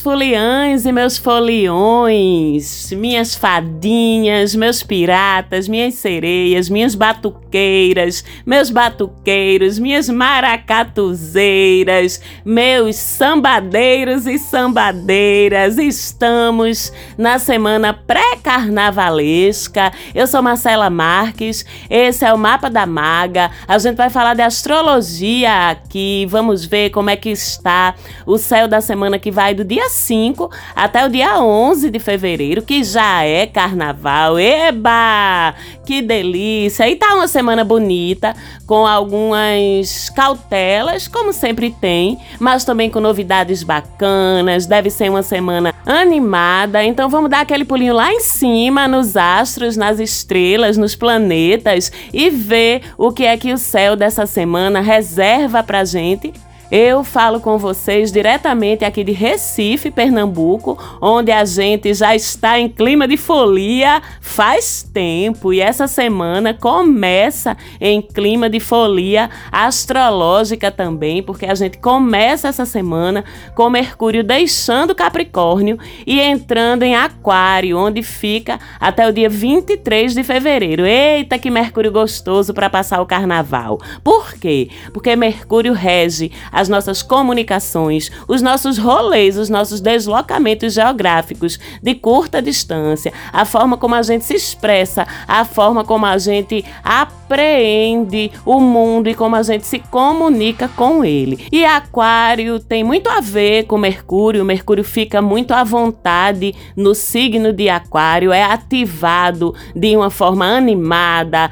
Meus foliães e meus foliões, minhas fadinhas, meus piratas, minhas sereias, minhas batuqueiras, meus batuqueiros, minhas maracatuzeiras, meus sambadeiros e sambadeiras, estamos na semana pré-carnavalesca. Eu sou Marcela Marques, esse é o Mapa da Maga. A gente vai falar de astrologia aqui, vamos ver como é que está o céu da semana que vai do dia 5 até o dia 11 de fevereiro, que já é carnaval. Eba! Que delícia! E tá uma semana bonita, com algumas cautelas, como sempre tem, mas também com novidades bacanas. Deve ser uma semana animada. Então vamos dar aquele pulinho lá em cima, nos astros, nas estrelas, nos planetas e ver o que é que o céu dessa semana reserva pra gente eu falo com vocês diretamente aqui de Recife, Pernambuco, onde a gente já está em clima de folia faz tempo e essa semana começa em clima de folia astrológica também, porque a gente começa essa semana com Mercúrio deixando Capricórnio e entrando em Aquário, onde fica até o dia 23 de fevereiro. Eita, que Mercúrio gostoso para passar o carnaval. Por quê? Porque Mercúrio rege a as nossas comunicações, os nossos rolês, os nossos deslocamentos geográficos de curta distância, a forma como a gente se expressa, a forma como a gente apreende o mundo e como a gente se comunica com ele. E Aquário tem muito a ver com Mercúrio, Mercúrio fica muito à vontade no signo de Aquário, é ativado de uma forma animada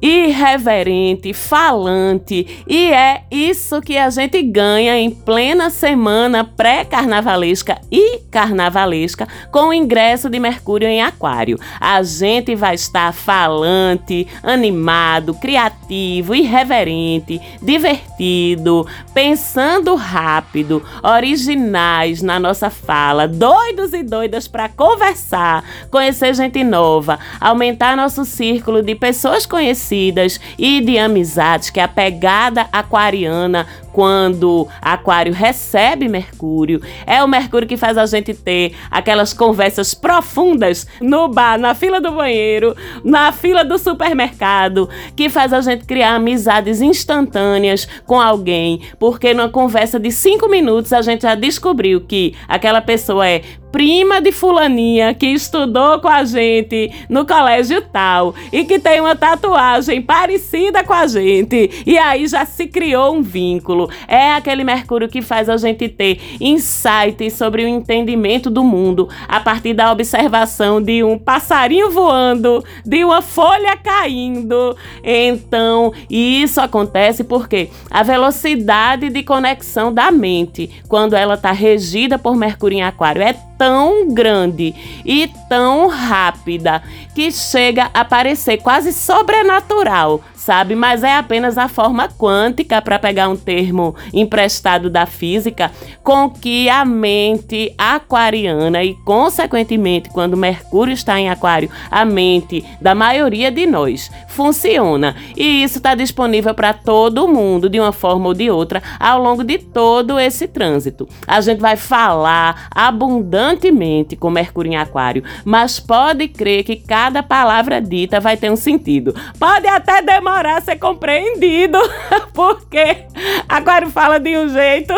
irreverente, falante, e é isso que a gente ganha em plena semana pré-carnavalesca e carnavalesca com o ingresso de Mercúrio em Aquário. A gente vai estar falante, animado, criativo, irreverente, divertido, pensando rápido, originais na nossa fala, doidos e doidas para conversar, conhecer gente nova, aumentar nosso círculo de pessoas conhecidas conhecidas e de amizades, que é a pegada aquariana quando Aquário recebe Mercúrio, é o Mercúrio que faz a gente ter aquelas conversas profundas no bar, na fila do banheiro, na fila do supermercado, que faz a gente criar amizades instantâneas com alguém, porque numa conversa de cinco minutos a gente já descobriu que aquela pessoa é prima de fulaninha que estudou com a gente no colégio tal e que tem uma tatuagem parecida com a gente e aí já se criou um vínculo. É aquele Mercúrio que faz a gente ter insights sobre o entendimento do mundo a partir da observação de um passarinho voando, de uma folha caindo. Então, isso acontece porque a velocidade de conexão da mente, quando ela está regida por Mercúrio em Aquário, é tão grande e tão rápida que chega a parecer quase sobrenatural, sabe? Mas é apenas a forma quântica, para pegar um termo emprestado da física, com que a mente aquariana e, consequentemente, quando Mercúrio está em Aquário, a mente da maioria de nós funciona. E isso está disponível para todo mundo, de uma forma ou de outra, ao longo de todo esse trânsito. A gente vai falar abundantemente com Mercúrio em Aquário, mas pode crer que cada palavra dita vai ter um sentido. Pode até demorar a ser compreendido, porque Aquário fala de um jeito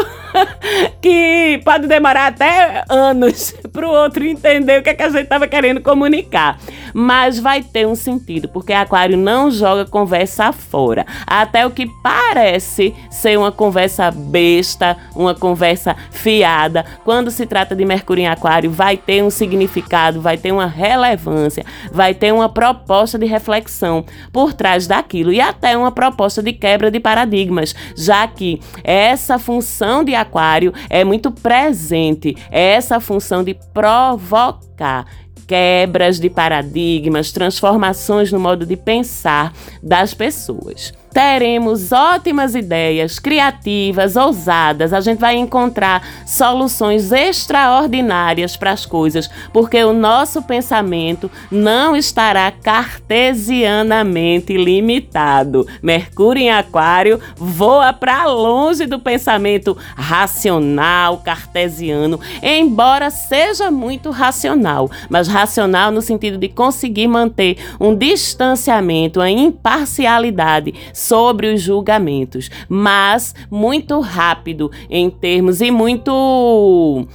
que pode demorar até anos para o outro entender o que, é que a gente estava querendo comunicar. Mas vai ter um sentido, porque Aquário não joga conversa fora. Até o que parece ser uma conversa besta, uma conversa fiada, quando se trata de Mercúrio em Aquário, vai ter um significado, vai ter uma relevância, vai ter uma proposta de reflexão por trás daquilo e até uma proposta de quebra de paradigmas, já que essa função de Aquário é muito presente, é essa função de provocar quebras de paradigmas, transformações no modo de pensar das pessoas. Teremos ótimas ideias, criativas, ousadas. A gente vai encontrar soluções extraordinárias para as coisas, porque o nosso pensamento não estará cartesianamente limitado. Mercúrio em Aquário voa para longe do pensamento racional, cartesiano, embora seja muito racional, mas racional no sentido de conseguir manter um distanciamento, uma imparcialidade sobre os julgamentos, mas muito rápido em termos e muito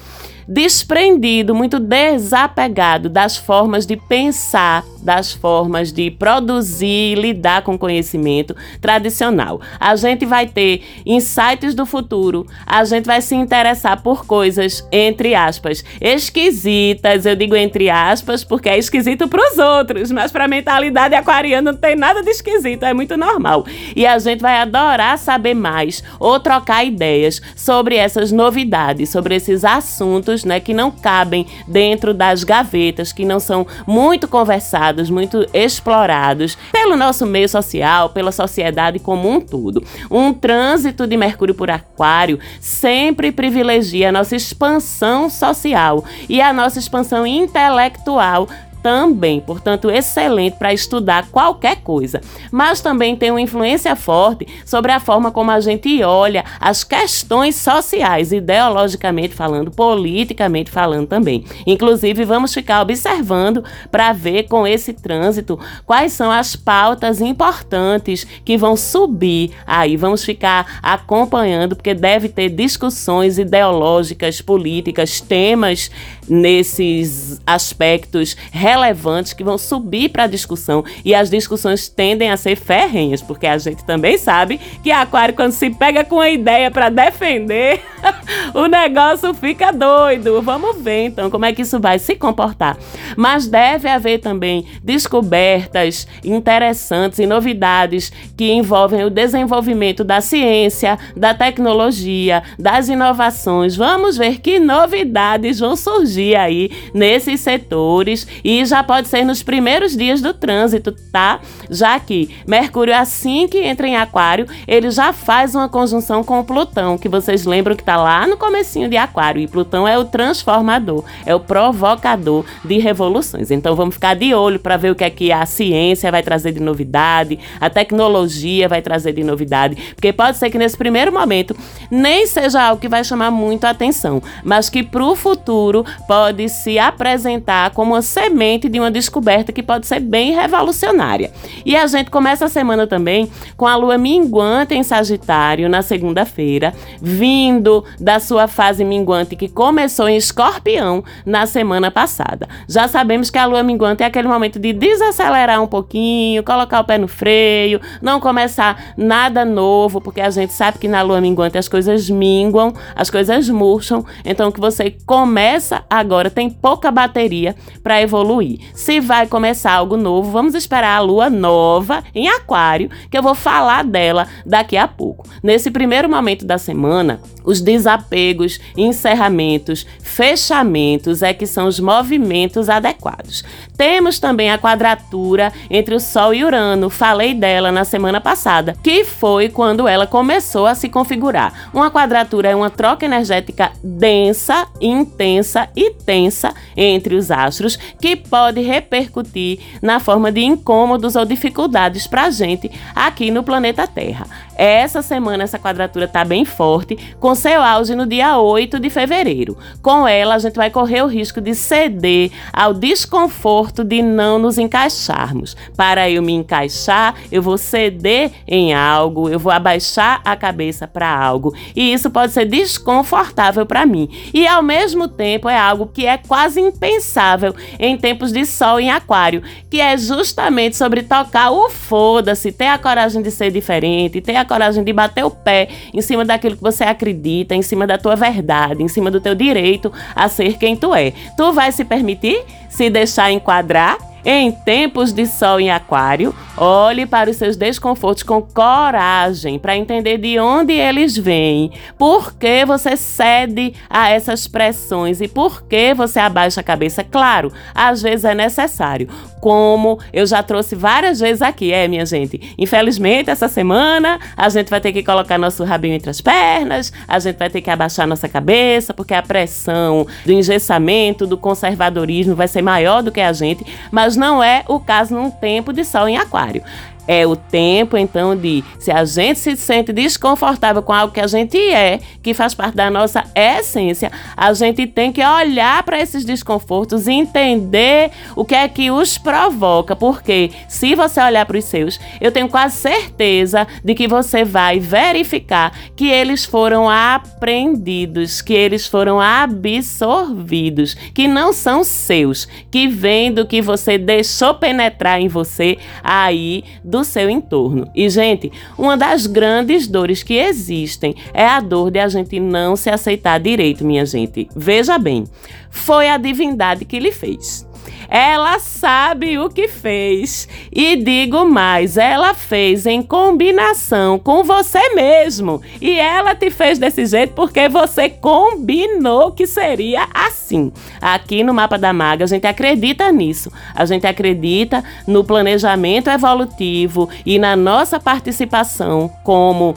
desprendido, muito desapegado das formas de pensar das formas de produzir e lidar com conhecimento tradicional. A gente vai ter insights do futuro, a gente vai se interessar por coisas, entre aspas, esquisitas. Eu digo entre aspas porque é esquisito para os outros, mas para a mentalidade aquariana não tem nada de esquisito, é muito normal. E a gente vai adorar saber mais ou trocar ideias sobre essas novidades, sobre esses assuntos né, que não cabem dentro das gavetas, que não são muito conversados muito explorados pelo nosso meio social, pela sociedade como um todo. Um trânsito de Mercúrio por Aquário sempre privilegia a nossa expansão social e a nossa expansão intelectual também, portanto, excelente para estudar qualquer coisa, mas também tem uma influência forte sobre a forma como a gente olha as questões sociais, ideologicamente falando, politicamente falando também. Inclusive, vamos ficar observando para ver com esse trânsito quais são as pautas importantes que vão subir aí. Vamos ficar acompanhando, porque deve ter discussões ideológicas, políticas, temas nesses aspectos relevantes que vão subir para a discussão e as discussões tendem a ser ferrenhas, porque a gente também sabe que Aquário, quando se pega com a ideia para defender, o negócio fica doido. Vamos ver então como é que isso vai se comportar. Mas deve haver também descobertas interessantes e novidades que envolvem o desenvolvimento da ciência, da tecnologia, das inovações. Vamos ver que novidades vão surgir aí nesses setores e já pode ser nos primeiros dias do trânsito, tá? Já que Mercúrio, assim que entra em Aquário, ele já faz uma conjunção com Plutão, que vocês lembram que está lá no comecinho de Aquário. E Plutão é o transformador, é o provocador de revoluções. Então vamos ficar de olho para ver o que é que a ciência vai trazer de novidade, a tecnologia vai trazer de novidade, porque pode ser que nesse primeiro momento nem seja algo que vai chamar muito a atenção, mas que para o futuro pode se apresentar como uma semente de uma descoberta que pode ser bem revolucionária. E a gente começa a semana também com a lua minguante em Sagitário na segunda-feira, vindo da sua fase minguante que começou em Escorpião na semana passada. Já sabemos que a lua minguante é aquele momento de desacelerar um pouquinho, colocar o pé no freio, não começar nada novo, porque a gente sabe que na lua minguante as coisas minguam, as coisas murcham. Então, que você começa agora tem pouca bateria para evoluir. Se vai começar algo novo, vamos esperar a lua nova em Aquário, que eu vou falar dela daqui a pouco. Nesse primeiro momento da semana, os desapegos, encerramentos, fechamentos é que são os movimentos adequados. Temos também a quadratura entre o Sol e Urano, falei dela na semana passada, que foi quando ela começou a se configurar. Uma quadratura é uma troca energética densa, intensa e tensa entre os astros, que pode repercutir na forma de incômodos ou dificuldades para a gente aqui no planeta Terra. Essa semana essa quadratura está bem forte, com seu auge no dia 8 de fevereiro. Com ela, a gente vai correr o risco de ceder ao desconforto de não nos encaixarmos. Para eu me encaixar, eu vou ceder em algo, eu vou abaixar a cabeça para algo, e isso pode ser desconfortável para mim. E ao mesmo tempo é algo que é quase impensável em tempos de sol em aquário, que é justamente sobre tocar o foda-se, ter a coragem de ser diferente, ter a coragem de bater o pé em cima daquilo que você acredita, em cima da tua verdade, em cima do teu direito a ser quem tu é. Tu vai se permitir se deixar enquadrar Em tempos de sol em aquário, olhe para os seus desconfortos com coragem para entender de onde eles vêm, por que você cede a essas pressões e por que você abaixa a cabeça. Claro, às vezes é necessário, como eu já trouxe várias vezes aqui, é, minha gente. Infelizmente, essa semana a gente vai ter que colocar nosso rabinho entre as pernas, a gente vai ter que abaixar nossa cabeça, porque a pressão do engessamento, do conservadorismo vai ser maior do que a gente, mas não é o caso num tempo de sol em aquário. É o tempo, então, de se a gente se sente desconfortável com algo que a gente é, que faz parte da nossa essência, a gente tem que olhar para esses desconfortos e entender o que é que os provoca. Porque se você olhar para os seus, eu tenho quase certeza de que você vai verificar que eles foram aprendidos, que eles foram absorvidos, que não são seus, que vem do que você deixou penetrar em você aí do seu entorno. E, gente, uma das grandes dores que existem é a dor de a gente não se aceitar direito, minha gente. Veja bem, foi a divindade que lhe fez. Ela sabe o que fez. E digo mais, ela fez em combinação com você mesmo. E ela te fez desse jeito porque você combinou que seria assim. Aqui no Mapa da Maga, a gente acredita nisso. A gente acredita no planejamento evolutivo e na nossa participação como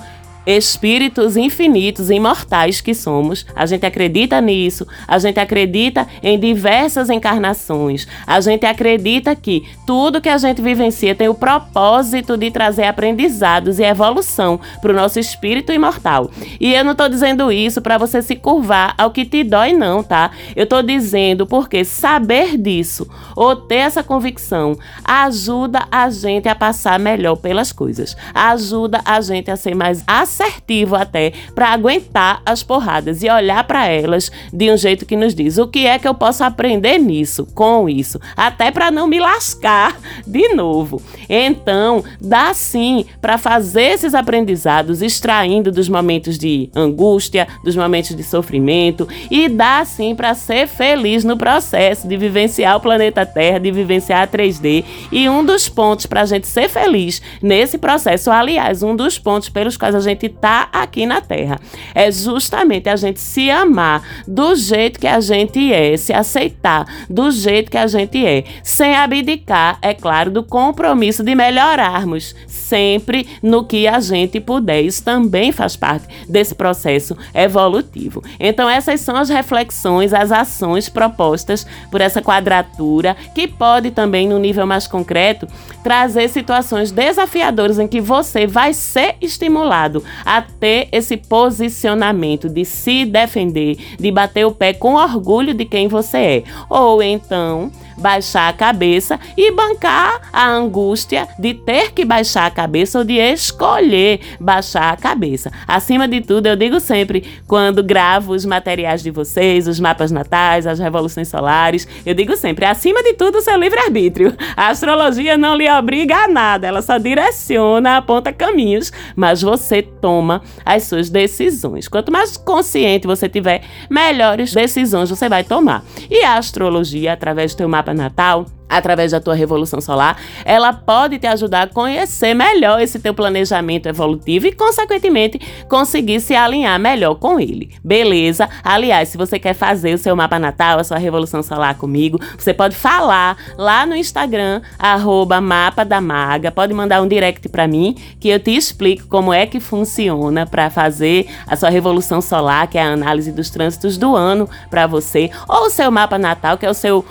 espíritos infinitos, imortais que somos. A gente acredita nisso, a gente acredita em diversas encarnações, a gente acredita que tudo que a gente vivencia tem o propósito de trazer aprendizados e evolução para o nosso espírito imortal. E eu não estou dizendo isso para você se curvar ao que te dói, não, tá? Eu estou dizendo porque saber disso ou ter essa convicção ajuda a gente a passar melhor pelas coisas, ajuda a gente a ser mais acessível assertivo até para aguentar as porradas e olhar para elas de um jeito que nos diz o que é que eu posso aprender nisso, com isso, até para não me lascar de novo. Então, dá sim para fazer esses aprendizados extraindo dos momentos de angústia, dos momentos de sofrimento e dá sim para ser feliz no processo de vivenciar o planeta Terra, de vivenciar a 3D. E um dos pontos para a gente ser feliz nesse processo, aliás, um dos pontos pelos quais a gente está aqui na Terra. É justamente a gente se amar do jeito que a gente é, se aceitar do jeito que a gente é, sem abdicar, é claro, do compromisso de melhorarmos sempre no que a gente puder. Isso também faz parte desse processo evolutivo. Então, essas são as reflexões, as ações propostas por essa quadratura, que pode também, no nível mais concreto, trazer situações desafiadoras em que você vai ser estimulado a ter esse posicionamento de se defender, de bater o pé com orgulho de quem você é. Ou então baixar a cabeça e bancar a angústia de ter que baixar a cabeça ou de escolher baixar a cabeça. Acima de tudo, eu digo sempre, quando gravo os materiais de vocês, os mapas natais, as revoluções solares, eu digo sempre, acima de tudo, seu livre-arbítrio. A astrologia não lhe obriga a nada, ela só direciona, aponta caminhos, mas você toma as suas decisões. Quanto mais consciente você tiver, melhores decisões você vai tomar. E a astrologia, através do teu mapa natal, através da tua revolução solar, ela pode te ajudar a conhecer melhor esse teu planejamento evolutivo e, consequentemente, conseguir se alinhar melhor com ele. Beleza? Aliás, se você quer fazer o seu mapa natal, a sua revolução solar comigo, você pode falar lá no Instagram, arroba mapa da maga, pode mandar um direct para mim que eu te explico como é que funciona para fazer a sua revolução solar, que é a análise dos trânsitos do ano para você, ou o seu mapa natal, que é o seu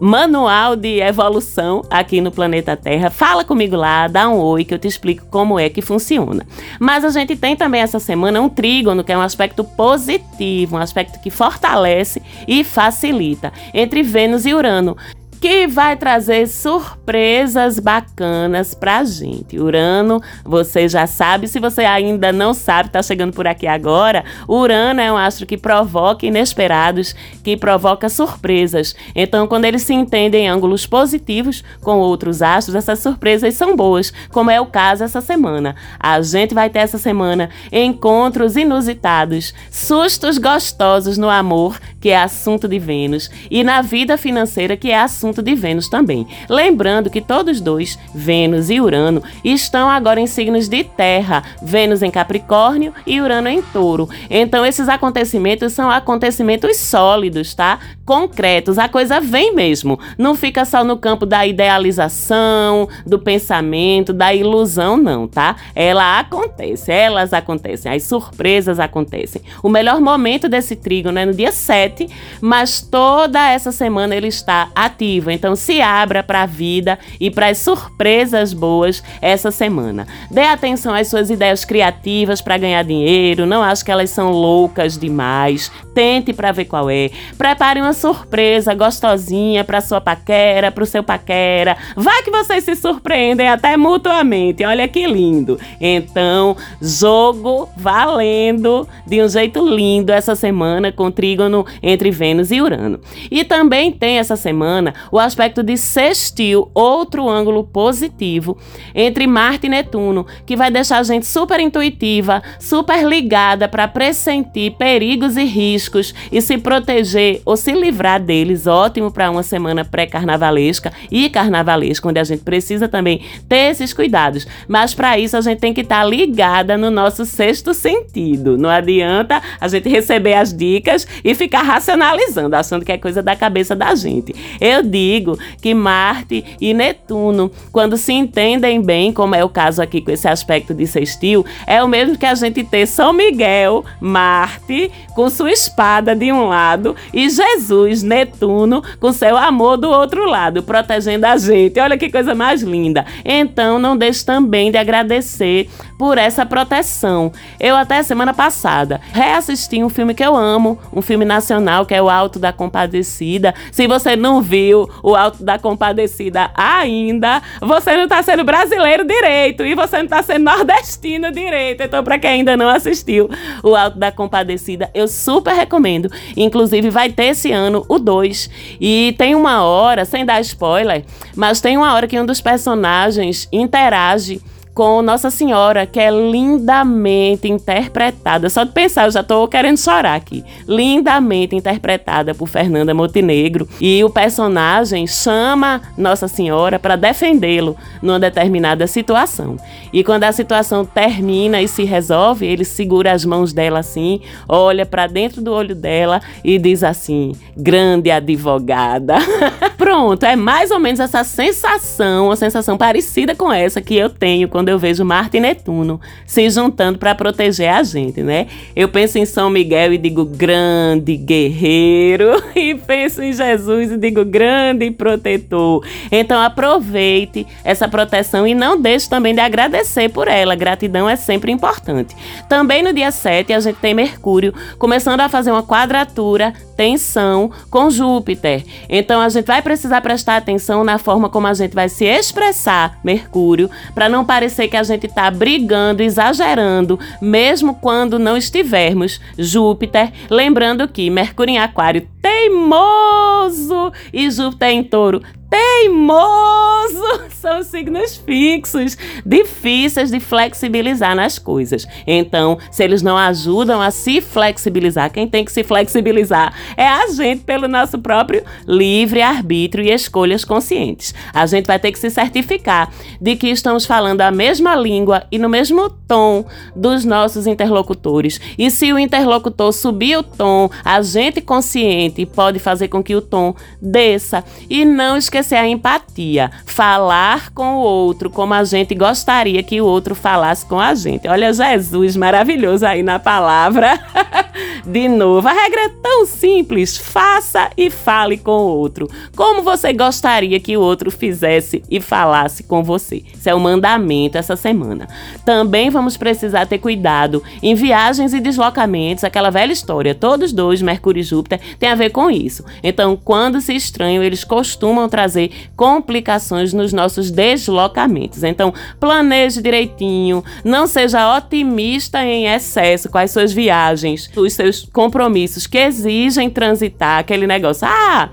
manual de evolução aqui no planeta Terra. Fala comigo lá, dá um oi que eu te explico como é que funciona. Mas a gente tem também essa semana um trígono, que é um aspecto positivo, um aspecto que fortalece e facilita entre Vênus e Urano que vai trazer surpresas bacanas pra gente. Urano, você já sabe, se você ainda não sabe, tá chegando por aqui agora, Urano é um astro que provoca inesperados, que provoca surpresas. Então, quando eles se entendem em ângulos positivos com outros astros, essas surpresas são boas, como é o caso essa semana. A gente vai ter essa semana encontros inusitados, sustos gostosos no amor, que é assunto de Vênus, e na vida financeira, que é assunto de Vênus também. Lembrando que todos dois, Vênus e Urano, estão agora em signos de terra, Vênus em Capricórnio e Urano em Touro. Então esses acontecimentos são acontecimentos sólidos, tá? Concretos, a coisa vem mesmo. Não fica só no campo da idealização, do pensamento, da ilusão, não, tá? Ela acontece, elas acontecem, as surpresas acontecem. O melhor momento desse trígono é no dia 7, mas toda essa semana ele está ativo. Então se abra para a vida e para as surpresas boas essa semana. Dê atenção às suas ideias criativas para ganhar dinheiro, não acho que elas são loucas demais. Tente para ver qual é. Prepare uma surpresa gostosinha para sua paquera, para o seu paquera. Vai que vocês se surpreendem até mutuamente. Olha que lindo. Então, jogo valendo de um jeito lindo essa semana com trígono entre Vênus e Urano. E também tem essa semana o aspecto de sextil, outro ângulo positivo entre Marte e Netuno, que vai deixar a gente super intuitiva, super ligada para pressentir perigos e riscos e se proteger ou se livrar deles. Ótimo para uma semana pré-carnavalesca e carnavalesca, onde a gente precisa também ter esses cuidados. Mas para isso a gente tem que estar tá ligada no nosso sexto sentido. Não adianta a gente receber as dicas e ficar racionalizando, achando que é coisa da cabeça da gente. Eu digo que Marte e Netuno, quando se entendem bem, como é o caso aqui com esse aspecto de sextil, é o mesmo que a gente ter São Miguel, Marte, com sua espada de um lado e Jesus, Netuno, com seu amor do outro lado, protegendo a gente. Olha que coisa mais linda. Então, não deixe também de agradecer por essa proteção. Eu até semana passada reassisti um filme que eu amo, um filme nacional que é O Alto da Compadecida. Se você não viu O Alto da Compadecida ainda, você não está sendo brasileiro direito e você não está sendo nordestino direito. Então, para quem ainda não assistiu O Alto da Compadecida, eu super recomendo. Inclusive, vai ter esse ano o 2. E tem uma hora, sem dar spoiler, mas tem uma hora que um dos personagens interage com Nossa Senhora, que é lindamente interpretada. Só de pensar, eu já estou querendo chorar aqui. Lindamente interpretada por Fernanda Montenegro. E o personagem chama Nossa Senhora para defendê-lo numa determinada situação. E quando a situação termina e se resolve, ele segura as mãos dela assim, olha para dentro do olho dela e diz assim: grande advogada. Pronto, é mais ou menos essa sensação, uma sensação parecida com essa que eu tenho quando eu vejo Marte e Netuno se juntando para proteger a gente, né? Eu penso em São Miguel e digo grande guerreiro, e penso em Jesus e digo grande protetor. Então aproveite essa proteção e não deixe também de agradecer por ela. Gratidão é sempre importante. Também no dia 7 a gente tem Mercúrio começando a fazer uma quadratura tensão com Júpiter. Então a gente vai precisar prestar atenção na forma como a gente vai se expressar, Mercúrio, para não parecer que a gente está brigando, exagerando, mesmo quando não estivermos. Júpiter, lembrando que Mercúrio em Aquário teimoso e Júpiter em Touro teimoso são signos fixos, difíceis de flexibilizar nas coisas. Então, se eles não ajudam a se flexibilizar, quem tem que se flexibilizar é a gente pelo nosso próprio livre arbítrio e escolhas conscientes. A gente vai ter que se certificar de que estamos falando a mesma língua e no mesmo tom dos nossos interlocutores. E se o interlocutor subir o tom, a gente consciente pode fazer com que o tom desça e não esquecer a empatia, falar com o outro como a gente gostaria que o outro falasse com a gente. Olha Jesus maravilhoso aí na palavra. De novo, a regra é tão simples: faça e fale com o outro, como você gostaria que o outro fizesse e falasse com você. Isso é o um mandamento essa semana. Também vamos precisar ter cuidado em viagens e deslocamentos, aquela velha história, todos dois, Mercúrio e Júpiter, tem a ver com isso. Então, quando se estranham, eles costumam trazer complicações nos nossos deslocamentos. Então, planeje direitinho, não seja otimista em excesso com as suas viagens os seus compromissos que exigem transitar aquele negócio. Ah,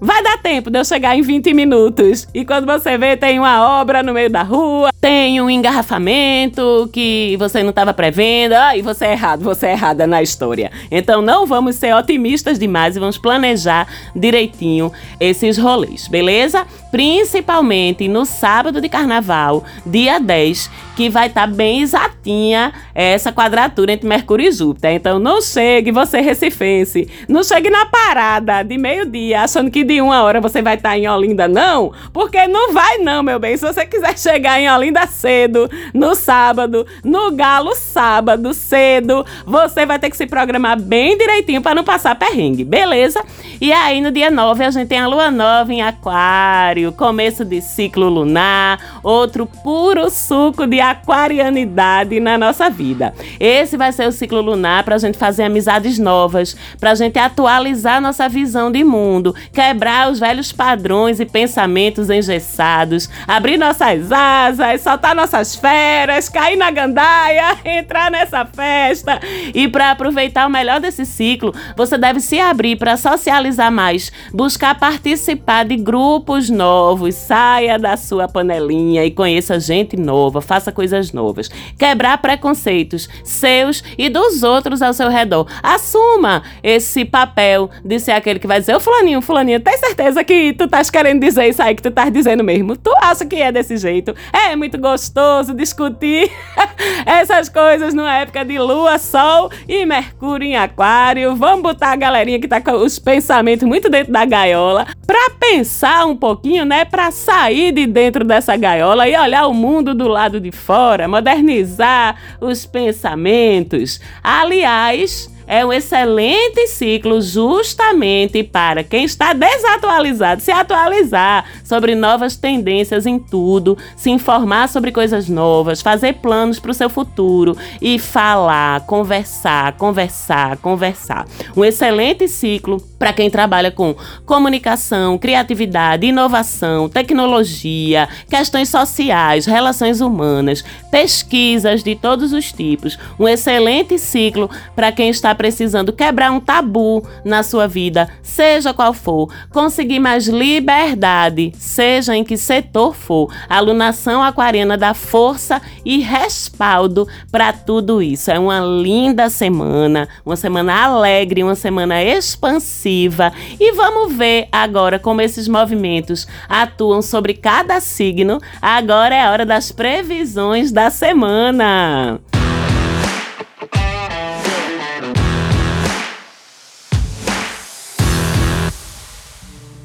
vai dar tempo de eu chegar em 20 minutos. E quando você vê, tem uma obra no meio da rua, tem um engarrafamento que você não estava prevendo. Ah, e você é errado, você é errada na história. Então não vamos ser otimistas demais e vamos planejar direitinho esses rolês, beleza? Principalmente no sábado de carnaval, dia 10, que vai estar tá bem exatinha essa quadratura entre Mercúrio e Júpiter. Então não chegue, você recifense, não chegue na parada de meio-dia achando que de uma hora você vai estar tá em Olinda, não, porque não vai não, meu bem. Se você quiser chegar em Olinda cedo, no sábado, no galo sábado cedo, você vai ter que se programar bem direitinho para não passar perrengue, beleza? E aí no dia 9 a gente tem a lua nova em Aquário, começo de ciclo lunar, outro puro suco de aquarianidade na nossa vida. Esse vai ser o ciclo lunar para a gente fazer amizades novas, para a gente atualizar nossa visão de mundo, quebrar os velhos padrões e pensamentos engessados, abrir nossas asas, soltar nossas feras, cair na gandaia, entrar nessa festa. E para aproveitar o melhor desse ciclo, você deve se abrir para socializar mais, buscar participar de grupos novos, saia da sua panelinha e conheça gente nova, faça coisas novas, quebrar preconceitos seus e dos outros ao seu redor. Assuma esse papel de ser aquele que vai dizer: Ô Fulaninho, Fulaninha, tem certeza que tu estás querendo dizer isso aí que tu estás dizendo mesmo? Tu acha que é desse jeito? É muito gostoso discutir essas coisas numa época de lua, sol e mercúrio em aquário. Vamos botar a galerinha que tá com os pensamentos muito dentro da gaiola pra pensar um pouquinho, né? Pra sair de dentro dessa gaiola e olhar o mundo do lado de fora, modernizar os pensamentos. Aliás, é um excelente ciclo justamente para quem está desatualizado se atualizar sobre novas tendências em tudo, se informar sobre coisas novas, fazer planos para o seu futuro e falar, conversar, conversar, conversar. Um excelente ciclo para quem trabalha com comunicação, criatividade, inovação, tecnologia, questões sociais, relações humanas, pesquisas de todos os tipos. Um excelente ciclo para quem está precisando quebrar um tabu na sua vida, seja qual for, conseguir mais liberdade, seja em que setor for. A alunação aquariana dá força e respaldo para tudo isso. É uma linda semana, uma semana alegre, uma semana expansiva. E vamos ver agora como esses movimentos atuam sobre cada signo. Agora é a hora das previsões da semana.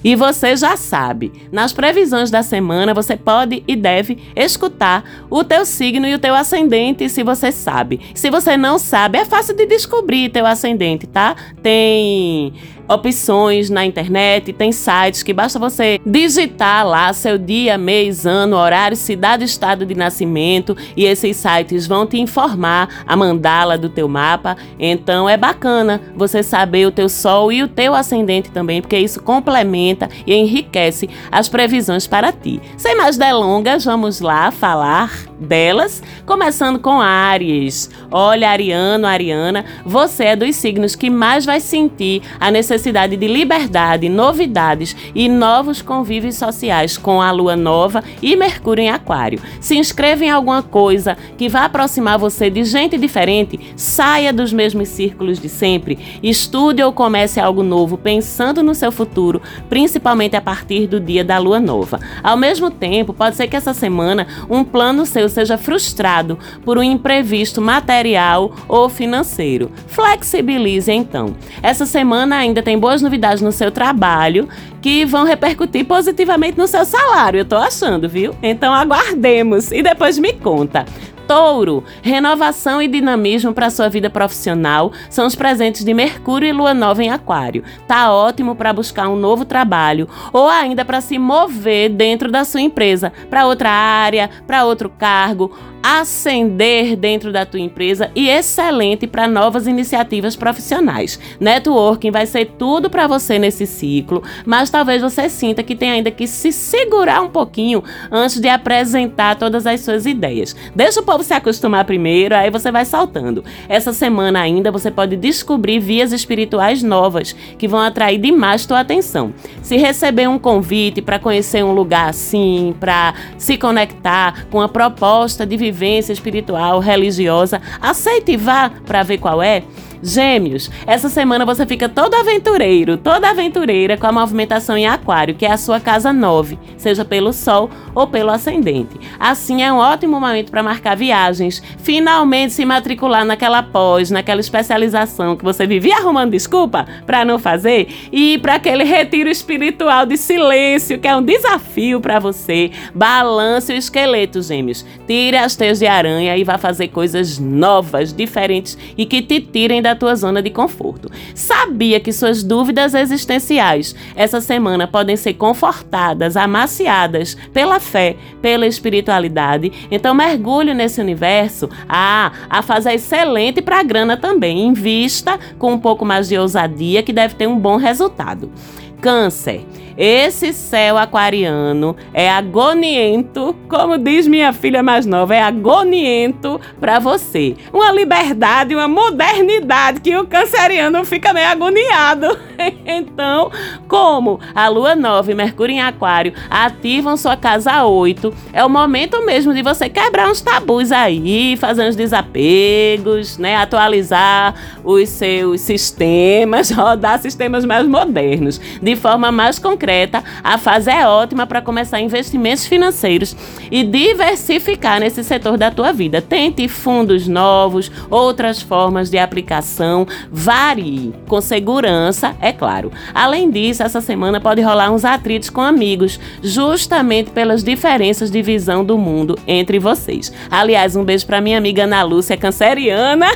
E você já sabe, nas previsões da semana você pode e deve escutar o teu signo e o teu ascendente, se você sabe. Se você não sabe, é fácil de descobrir teu ascendente, tá? Tem opções na internet, tem sites que basta você digitar lá seu dia, mês, ano, horário, cidade, estado de nascimento e esses sites vão te informar a mandala do teu mapa. Então é bacana você saber o teu sol e o teu ascendente também, porque isso complementa e enriquece as previsões para ti. Sem mais delongas, vamos lá falar delas, começando com Aries. Olha, Ariano, Ariana, você é dos signos que mais vai sentir a necessidade de liberdade, novidades e novos convívios sociais com a lua nova e Mercúrio em Aquário. Se inscreva em alguma coisa que vá aproximar você de gente diferente, saia dos mesmos círculos de sempre, estude ou comece algo novo pensando no seu futuro, principalmente a partir do dia da lua nova. Ao mesmo tempo, pode ser que essa semana um plano seu seja frustrado por um imprevisto material ou financeiro. Flexibilize então. Essa semana ainda tem boas novidades no seu trabalho que vão repercutir positivamente no seu salário, eu tô achando, viu? Então aguardemos e depois me conta. Touro, renovação e dinamismo para sua vida profissional são os presentes de Mercúrio e Lua Nova em Aquário. Tá ótimo para buscar um novo trabalho ou ainda para se mover dentro da sua empresa para outra área, para outro cargo ascender dentro da tua empresa e excelente para novas iniciativas profissionais. Networking vai ser tudo para você nesse ciclo, mas talvez você sinta que tem ainda que se segurar um pouquinho antes de apresentar todas as suas ideias. Deixa o povo se acostumar primeiro, aí você vai saltando. Essa semana ainda você pode descobrir vias espirituais novas que vão atrair demais tua atenção. Se receber um convite para conhecer um lugar assim, para se conectar com a proposta de vivência espiritual, religiosa, aceite e vá para ver qual é. Gêmeos, essa semana você fica todo aventureiro, toda aventureira com a movimentação em Aquário, que é a sua casa 9, seja pelo Sol ou pelo ascendente. Assim é um ótimo momento para marcar viagens, finalmente se matricular naquela pós, naquela especialização que você vivia arrumando desculpa para não fazer e ir para aquele retiro espiritual de silêncio, que é um desafio para você. Balance o esqueleto, Gêmeos. Tire as teias de aranha e vá fazer coisas novas, diferentes e que te tirem da da tua zona de conforto. Sabia que suas dúvidas existenciais essa semana podem ser confortadas, amaciadas pela fé, pela espiritualidade? Então mergulhe nesse universo. Ah, a fase é excelente para a grana também. Invista com um pouco mais de ousadia que deve ter um bom resultado. Câncer. Esse céu aquariano é agoniento, como diz minha filha mais nova, é agoniento para você. Uma liberdade, uma modernidade que o canceriano fica meio agoniado. então, como a lua nova e Mercúrio em Aquário ativam sua casa 8, é o momento mesmo de você quebrar uns tabus aí, fazer uns desapegos, né, atualizar os seus sistemas, rodar sistemas mais modernos, de forma mais concreta a fase é ótima para começar investimentos financeiros e diversificar nesse setor da tua vida. Tente fundos novos, outras formas de aplicação, varie com segurança, é claro. Além disso, essa semana pode rolar uns atritos com amigos, justamente pelas diferenças de visão do mundo entre vocês. Aliás, um beijo para minha amiga Ana Lúcia, canceriana.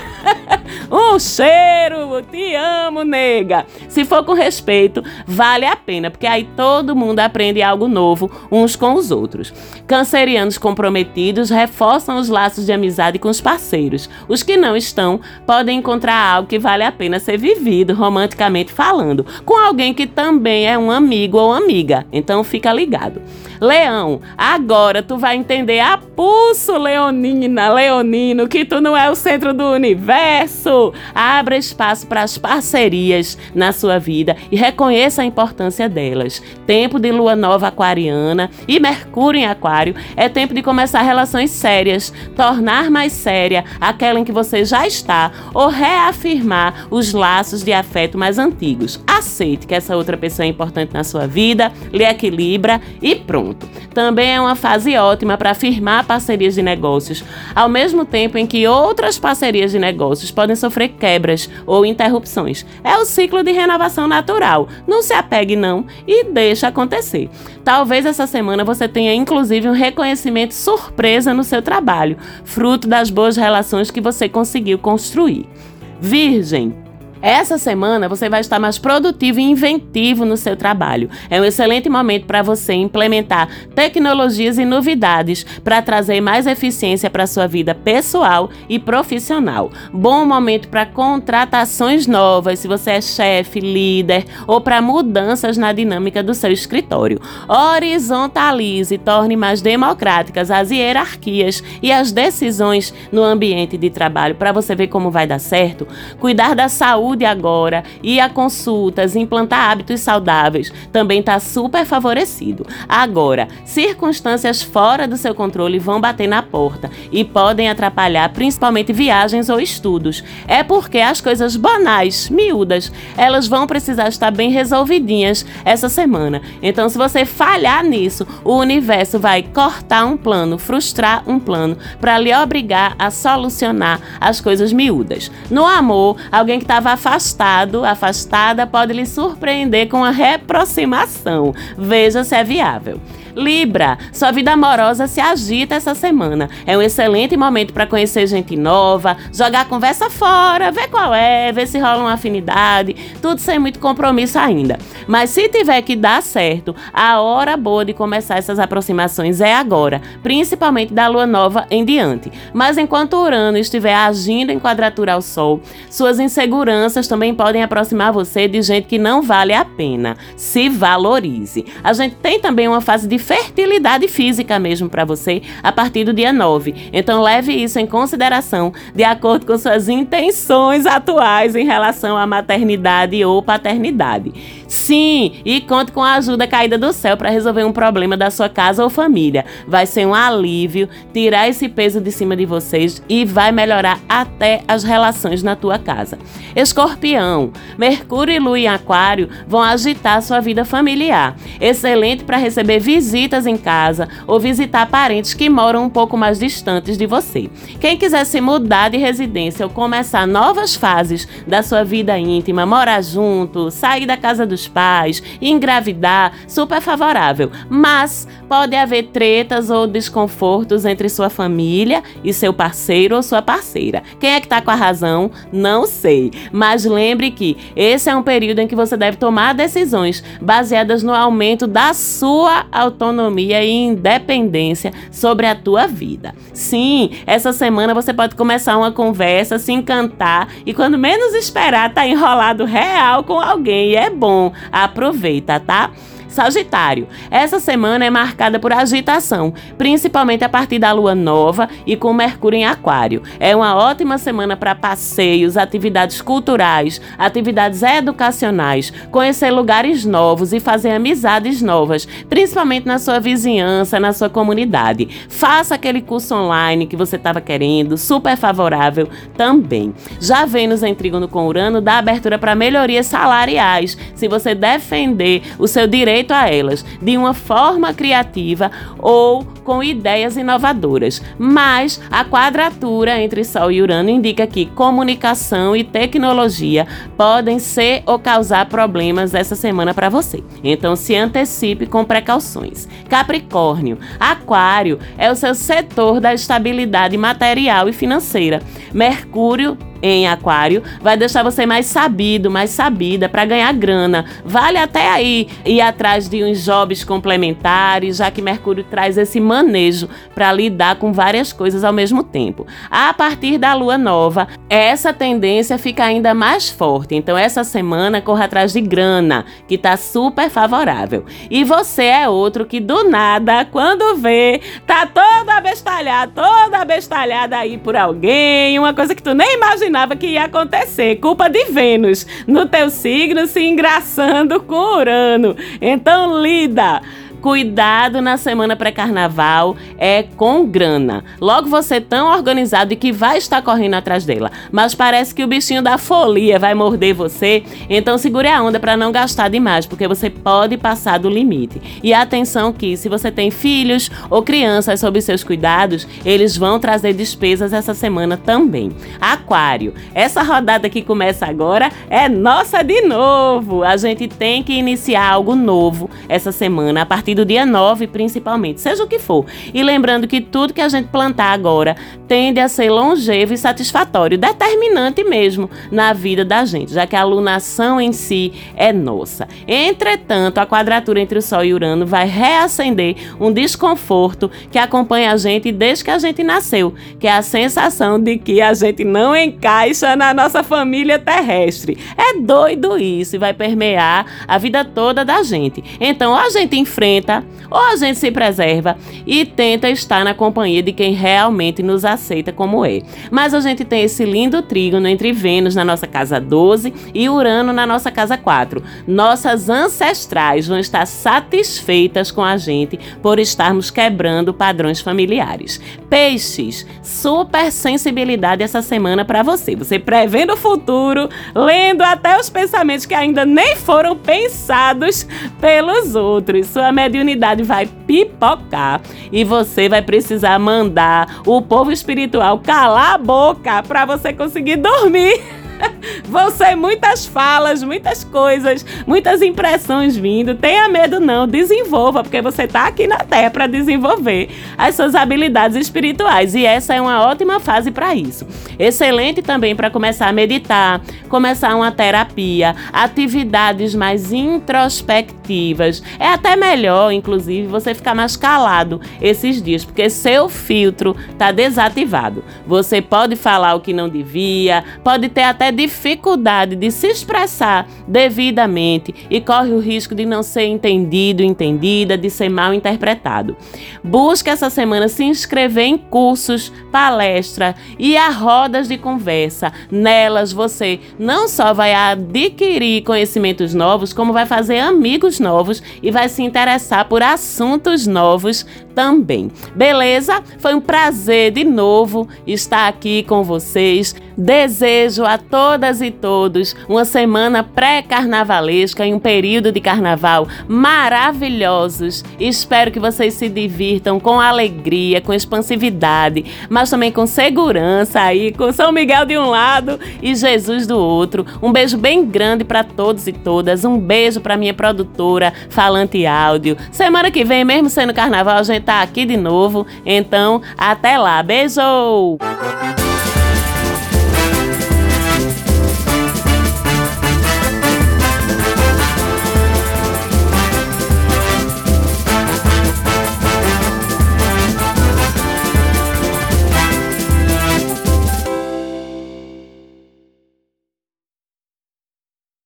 um cheiro, te amo, nega. Se for com respeito, vale a pena, porque aí todo mundo aprende algo novo uns com os outros. Cancerianos comprometidos reforçam os laços de amizade com os parceiros. Os que não estão podem encontrar algo que vale a pena ser vivido, romanticamente falando, com alguém que também é um amigo ou amiga. Então fica ligado. Leão, agora tu vai entender a pulso, Leonina, Leonino, que tu não é o centro do universo. Abra espaço para as parcerias na sua vida e reconheça a importância delas. Tempo de lua nova aquariana e Mercúrio em Aquário é tempo de começar relações sérias, tornar mais séria aquela em que você já está ou reafirmar os laços de afeto mais antigos. Aceite que essa outra pessoa é importante na sua vida, lhe equilibra e pronto. Também é uma fase ótima para firmar parcerias de negócios, ao mesmo tempo em que outras parcerias de negócios podem sofrer quebras ou interrupções. É o ciclo de renovação natural. Não se apegue não e deixa acontecer. Talvez essa semana você tenha inclusive um reconhecimento surpresa no seu trabalho, fruto das boas relações que você conseguiu construir. Virgem, essa semana você vai estar mais produtivo e inventivo no seu trabalho. É um excelente momento para você implementar tecnologias e novidades para trazer mais eficiência para sua vida pessoal e profissional. Bom momento para contratações novas, se você é chefe, líder ou para mudanças na dinâmica do seu escritório. Horizontalize e torne mais democráticas as hierarquias e as decisões no ambiente de trabalho para você ver como vai dar certo. Cuidar da saúde saúde agora, ir a consultas, implantar hábitos saudáveis, também está super favorecido. Agora, circunstâncias fora do seu controle vão bater na porta e podem atrapalhar principalmente viagens ou estudos. É porque as coisas banais, miúdas, elas vão precisar estar bem resolvidinhas essa semana. Então, se você falhar nisso, o universo vai cortar um plano, frustrar um plano para lhe obrigar a solucionar as coisas miúdas. No amor, alguém que estava afastado, afastada, pode lhe surpreender com a reaproximação. Veja se é viável. Libra, sua vida amorosa se agita essa semana. É um excelente momento para conhecer gente nova, jogar conversa fora, ver qual é, ver se rola uma afinidade, tudo sem muito compromisso ainda. Mas se tiver que dar certo, a hora boa de começar essas aproximações é agora, principalmente da lua nova em diante. Mas enquanto Urano estiver agindo em quadratura ao Sol, suas inseguranças também podem aproximar você de gente que não vale a pena. Se valorize. A gente tem também uma fase de fertilidade física mesmo para você a partir do dia 9. Então leve isso em consideração de acordo com suas intenções atuais em relação à maternidade ou paternidade. Sim, e conte com a ajuda caída do céu para resolver um problema da sua casa ou família. Vai ser um alívio tirar esse peso de cima de vocês e vai melhorar até as relações na tua casa. Escorpião, Mercúrio e Lua em Aquário vão agitar sua vida familiar. Excelente para receber visitas em casa ou visitar parentes que moram um pouco mais distantes de você. Quem quiser se mudar de residência ou começar novas fases da sua vida íntima, morar junto, sair da casa dos pais, engravidar, super favorável. Mas pode haver tretas ou desconfortos entre sua família e seu parceiro ou sua parceira. Quem é que está com a razão? Não sei. Mas lembre que esse é um período em que você deve tomar decisões baseadas no aumento da sua autonomia e independência sobre a tua vida. Sim, essa semana você pode começar uma conversa, se encantar e quando menos esperar, tá enrolado real com alguém. E é bom. Aproveita, tá? Sagitário, essa semana é marcada por agitação, principalmente a partir da lua nova e com Mercúrio em Aquário. É uma ótima semana para passeios, atividades culturais, atividades educacionais, conhecer lugares novos e fazer amizades novas, principalmente na sua vizinhança, na sua comunidade. Faça aquele curso online que você estava querendo, super favorável também. Já Vênus em Trígono com Urano dá abertura para melhorias salariais. Se você defender o seu direito a elas de uma forma criativa ou com ideias inovadoras. Mas a quadratura entre Sol e Urano indica que comunicação e tecnologia podem ser ou causar problemas essa semana para você. Então se antecipe com precauções. Capricórnio, Aquário é o seu setor da estabilidade material e financeira. Mercúrio em Aquário vai deixar você mais sabido, mais sabida para ganhar grana. Vale até aí ir atrás de uns jobs complementares, já que Mercúrio traz esse manejo para lidar com várias coisas ao mesmo tempo. A partir da lua nova, essa tendência fica ainda mais forte. Então, essa semana corra atrás de grana, que tá super favorável. E você é outro que do nada, quando vê, tá todo abestalhado, toda abestalhada aí por alguém, uma coisa que tu nem imagina imaginava que ia acontecer. Culpa de Vênus no teu signo se engraçando com Urano. Então lida. Cuidado na semana pré-carnaval é com grana. Logo você tão organizado e que vai estar correndo atrás dela, mas parece que o bichinho da folia vai morder você, então segure a onda para não gastar demais, porque você pode passar do limite. E atenção que se você tem filhos ou crianças sob seus cuidados, eles vão trazer despesas essa semana também. Aquário, essa rodada que começa agora é nossa de novo. A gente tem que iniciar algo novo essa semana a partir partir do dia 9, principalmente, seja o que for. E lembrando que tudo que a gente plantar agora tende a ser longevo e satisfatório, determinante mesmo na vida da gente, já que a alunação em si é nossa. Entretanto, a quadratura entre o Sol e Urano vai reacender um desconforto que acompanha a gente desde que a gente nasceu, que é a sensação de que a gente não encaixa na nossa família terrestre. É doido isso e vai permear a vida toda da gente. Então, a gente enfrenta ou a gente se preserva e tenta estar na companhia de quem realmente nos aceita como é. Mas a gente tem esse lindo trígono entre Vênus na nossa casa 12 e Urano na nossa casa 4. Nossas ancestrais vão estar satisfeitas com a gente por estarmos quebrando padrões familiares. Peixes, super sensibilidade essa semana para você. Você prevendo o futuro, lendo até os pensamentos que ainda nem foram pensados pelos outros. Sua mediunidade vai pipocar e você vai precisar mandar o povo espiritual calar a boca para você conseguir dormir. Vão ser muitas falas, muitas coisas, muitas impressões vindo. Tenha medo não, desenvolva, porque você está aqui na Terra para desenvolver as suas habilidades espirituais e essa é uma ótima fase para isso. Excelente também para começar a meditar, começar uma terapia, atividades mais introspectivas. É até melhor, inclusive, você ficar mais calado esses dias, porque seu filtro está desativado. Você pode falar o que não devia, pode ter até dificuldade de se expressar devidamente e corre o risco de não ser entendido, entendida, de ser mal interpretado. Busque essa semana se inscrever em cursos, palestra e a rodas de conversa. Nelas você não só vai adquirir conhecimentos novos, como vai fazer amigos novos e vai se interessar por assuntos novos também. Beleza? Foi um prazer de novo estar aqui com vocês. Desejo a todas e todos uma semana pré-carnavalesca e um período de carnaval maravilhosos. Espero que vocês se divirtam com alegria, com expansividade, mas também com segurança aí, com São Miguel de um lado e Jesus do outro. Um beijo bem grande para todos e todas. Um beijo para minha produtora Falante Áudio. Semana que vem, mesmo sendo carnaval, a gente tá aqui de novo. Então, até lá. Beijo!